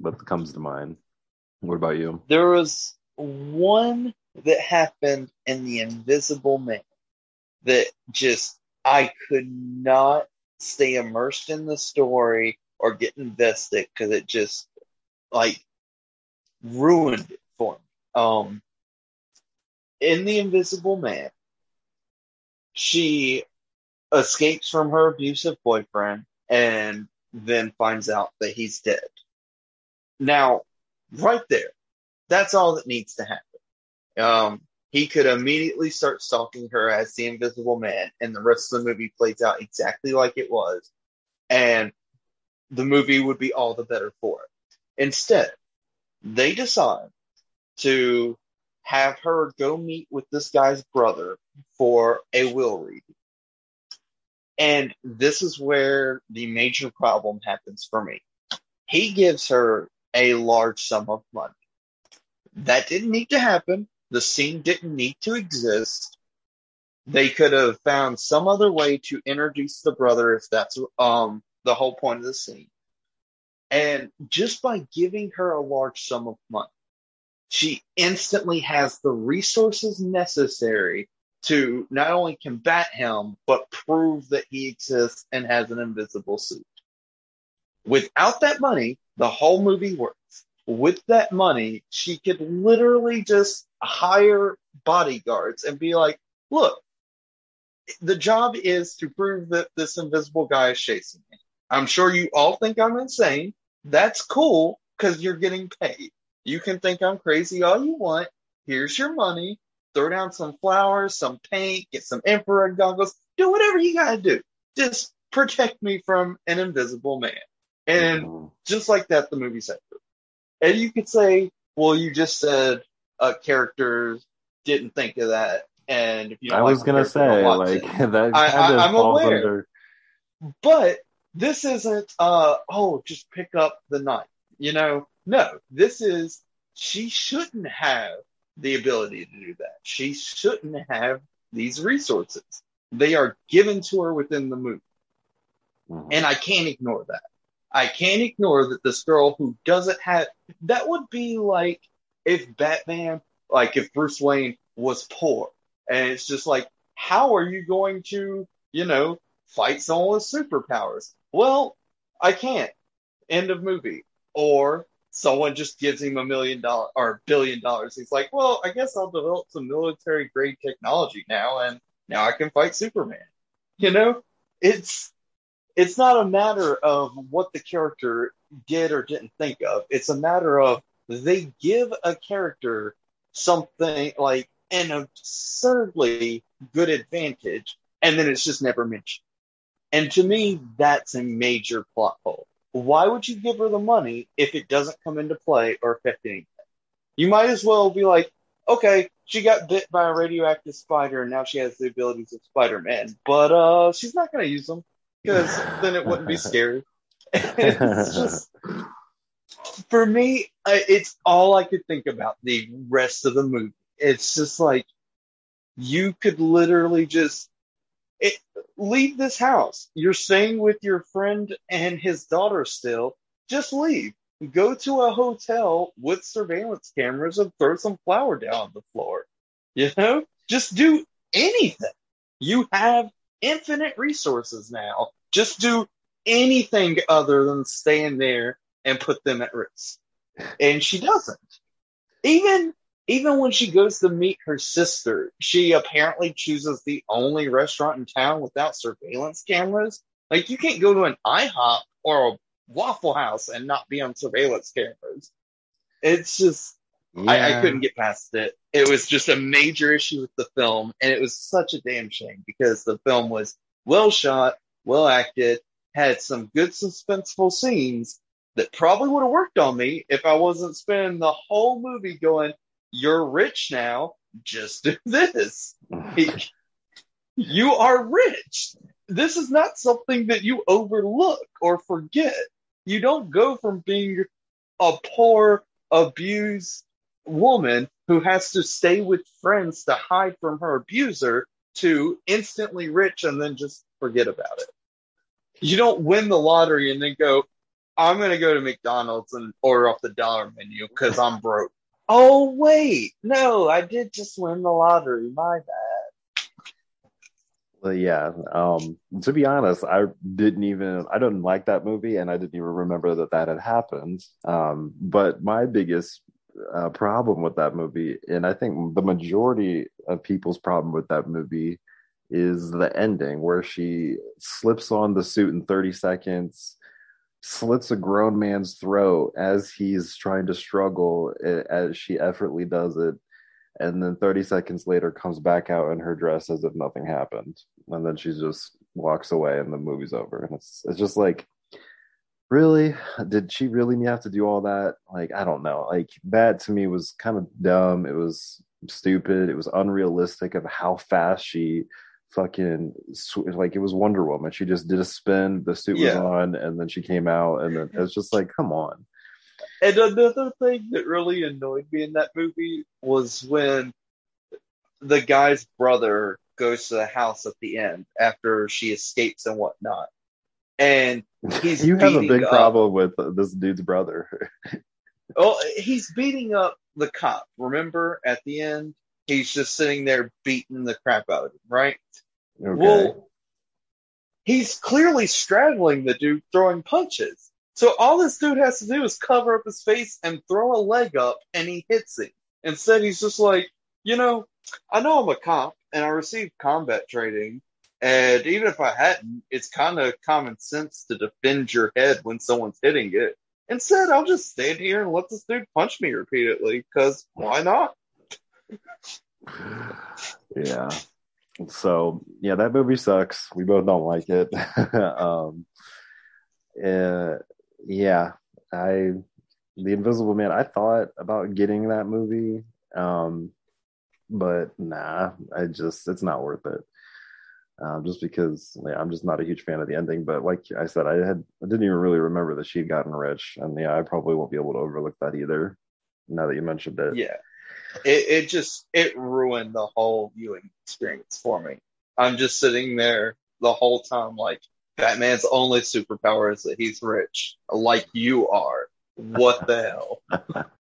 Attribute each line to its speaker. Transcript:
Speaker 1: what comes to mind. What about you?
Speaker 2: There was one that happened in The Invisible Man that just I could not stay immersed in the story or get invested because it just like ruined it for me. Um, in The Invisible Man, she escapes from her abusive boyfriend and then finds out that he's dead. Now, right there, that's all that needs to happen. Um, he could immediately start stalking her as the Invisible Man, and the rest of the movie plays out exactly like it was, and the movie would be all the better for it. Instead, they decide to have her go meet with this guy's brother for a will reading. And this is where the major problem happens for me. He gives her a large sum of money. That didn't need to happen. The scene didn't need to exist. They could have found some other way to introduce the brother if that's um the whole point of the scene. And just by giving her a large sum of money, she instantly has the resources necessary to not only combat him, but prove that he exists and has an invisible suit. Without that money, the whole movie works. With that money, she could literally just hire bodyguards and be like, look, the job is to prove that this invisible guy is chasing me. I'm sure you all think I'm insane. That's cool because you're getting paid. You can think I'm crazy all you want. Here's your money. Throw down some flowers, some paint, get some infrared goggles, do whatever you gotta do. Just protect me from an invisible man. And mm-hmm. just like that, the movie's over. And you could say, well, you just said uh, characters didn't think of that. And if you I
Speaker 1: like was gonna say, like it. that
Speaker 2: I, I'm aware. Under... But this isn't, uh, oh, just pick up the knife. You know, no, this is, she shouldn't have the ability to do that. She shouldn't have these resources. They are given to her within the movie. Mm-hmm. And I can't ignore that. I can't ignore that this girl who doesn't have, that would be like if Batman, like if Bruce Wayne was poor. And it's just like, how are you going to, you know, fight someone with superpowers? Well, I can't. End of movie. Or someone just gives him a million dollars or a billion dollars. He's like, well, I guess I'll develop some military grade technology now and now I can fight Superman. You know, it's, it's not a matter of what the character did or didn't think of. It's a matter of they give a character something like an absurdly good advantage and then it's just never mentioned. And to me, that's a major plot hole. Why would you give her the money if it doesn't come into play or affect anything? You might as well be like, okay, she got bit by a radioactive spider and now she has the abilities of Spider-Man, but uh, she's not going to use them because then it wouldn't be scary. it's just, for me, it's all I could think about the rest of the movie. It's just like, you could literally just it, leave this house. You're staying with your friend and his daughter still. Just leave. Go to a hotel with surveillance cameras and throw some flour down on the floor. You know, just do anything. You have infinite resources now. Just do anything other than staying there and put them at risk. And she doesn't. Even even when she goes to meet her sister, she apparently chooses the only restaurant in town without surveillance cameras. Like you can't go to an IHOP or a Waffle House and not be on surveillance cameras. It's just yeah. I, I couldn't get past it. It was just a major issue with the film, and it was such a damn shame because the film was well shot, well acted, had some good suspenseful scenes that probably would have worked on me if I wasn't spending the whole movie going, you're rich now. Just do this. you are rich. This is not something that you overlook or forget. You don't go from being a poor, abused woman who has to stay with friends to hide from her abuser to instantly rich and then just forget about it. You don't win the lottery and then go, I'm gonna go to McDonald's and order off the dollar menu because I'm broke. Oh wait, no, I did just win the lottery. My bad.
Speaker 1: Well, yeah. Um, to be honest, I didn't even I didn't like that movie, and I didn't even remember that that had happened. Um, but my biggest uh, problem with that movie, and I think the majority of people's problem with that movie, is the ending where she slips on the suit in 30 seconds slits a grown man's throat as he's trying to struggle as she effortlessly does it and then 30 seconds later comes back out in her dress as if nothing happened. And then she just walks away and the movie's over. And it's it's just like really did she really have to do all that like i don't know like that to me was kind of dumb it was stupid it was unrealistic of how fast she fucking like it was Wonder Woman. She just did a spin, the suit yeah. was on, and then she came out, and then it's just like, come on.
Speaker 2: And another thing that really annoyed me in that movie was when the guy's brother goes to the house at the end after she escapes and whatnot. And he's
Speaker 1: you have a big up, problem with this dude's brother.
Speaker 2: well, oh, he's beating up the cop. Remember at the end, he's just sitting there beating the crap out of him, right? Okay. Well, he's clearly straddling the dude throwing punches. So all this dude has to do is cover up his face and throw a leg up and he hits him. Instead, he's just like, you know, I know I'm a cop and I received combat training. And even if I hadn't, it's kind of common sense to defend your head when someone's hitting it. Instead, I'll just stand here and let this dude punch me repeatedly because why not?
Speaker 1: yeah. So yeah, that movie sucks. We both don't like it. um, uh, yeah, I the Invisible Man. I thought about getting that movie, um, but nah, I just it's not worth it. Um, just because yeah, I'm just not a huge fan of the ending. But like I said, I had I didn't even really remember that she'd gotten rich, and yeah, I probably won't be able to overlook that either. Now that you mentioned it,
Speaker 2: yeah, it, it just it ruined the whole viewing experience for me. I'm just sitting there the whole time like Batman's only superpower is that he's rich, like you are. What the hell?